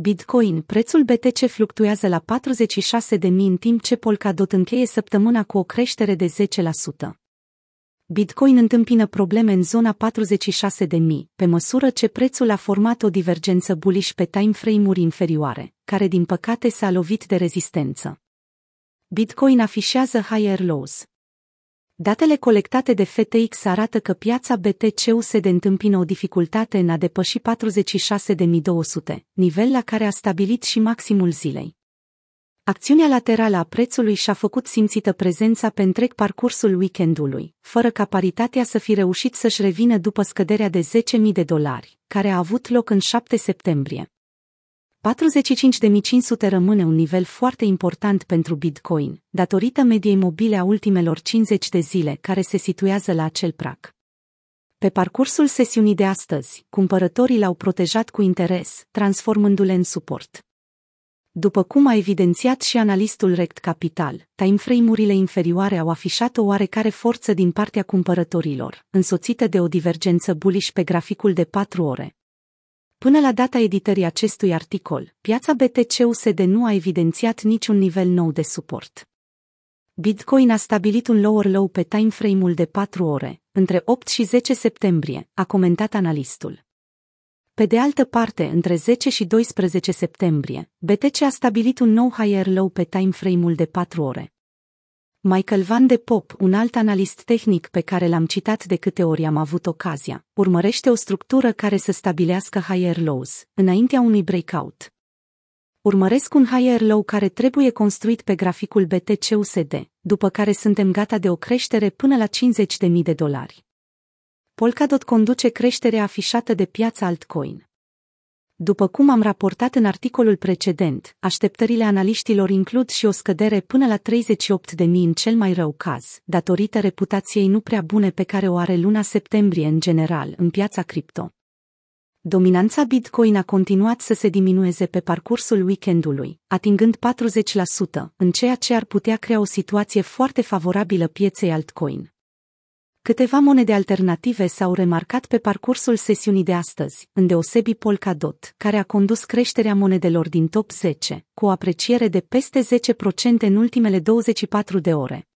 Bitcoin, prețul BTC fluctuează la 46.000 în timp ce Polkadot încheie săptămâna cu o creștere de 10%. Bitcoin întâmpină probleme în zona 46.000, pe măsură ce prețul a format o divergență bullish pe timeframe-uri inferioare, care din păcate s-a lovit de rezistență. Bitcoin afișează higher lows. Datele colectate de FTX arată că piața BTC-USD întâmpină o dificultate în a depăși 46.200, nivel la care a stabilit și maximul zilei. Acțiunea laterală a prețului și-a făcut simțită prezența pe întreg parcursul weekendului, fără ca paritatea să fi reușit să-și revină după scăderea de 10.000 de dolari, care a avut loc în 7 septembrie. 45.500 rămâne un nivel foarte important pentru Bitcoin, datorită mediei mobile a ultimelor 50 de zile care se situează la acel prag. Pe parcursul sesiunii de astăzi, cumpărătorii l-au protejat cu interes, transformându-le în suport. După cum a evidențiat și analistul Rect Capital, timeframe-urile inferioare au afișat o oarecare forță din partea cumpărătorilor, însoțită de o divergență bullish pe graficul de 4 ore. Până la data editării acestui articol, piața BTC-USD nu a evidențiat niciun nivel nou de suport. Bitcoin a stabilit un lower low pe timeframe-ul de 4 ore, între 8 și 10 septembrie, a comentat analistul. Pe de altă parte, între 10 și 12 septembrie, BTC a stabilit un nou higher low pe timeframe-ul de 4 ore. Michael Van de Pop, un alt analist tehnic pe care l-am citat de câte ori am avut ocazia, urmărește o structură care să stabilească higher lows, înaintea unui breakout. Urmăresc un higher low care trebuie construit pe graficul BTC-USD, după care suntem gata de o creștere până la 50.000 de dolari. Polkadot conduce creșterea afișată de piața altcoin. După cum am raportat în articolul precedent, așteptările analiștilor includ și o scădere până la 38.000 în cel mai rău caz, datorită reputației nu prea bune pe care o are luna septembrie în general în piața cripto. Dominanța Bitcoin a continuat să se diminueze pe parcursul weekendului, atingând 40%, în ceea ce ar putea crea o situație foarte favorabilă pieței altcoin. Câteva monede alternative s-au remarcat pe parcursul sesiunii de astăzi, îndeosebi Polkadot, care a condus creșterea monedelor din top 10, cu o apreciere de peste 10% în ultimele 24 de ore.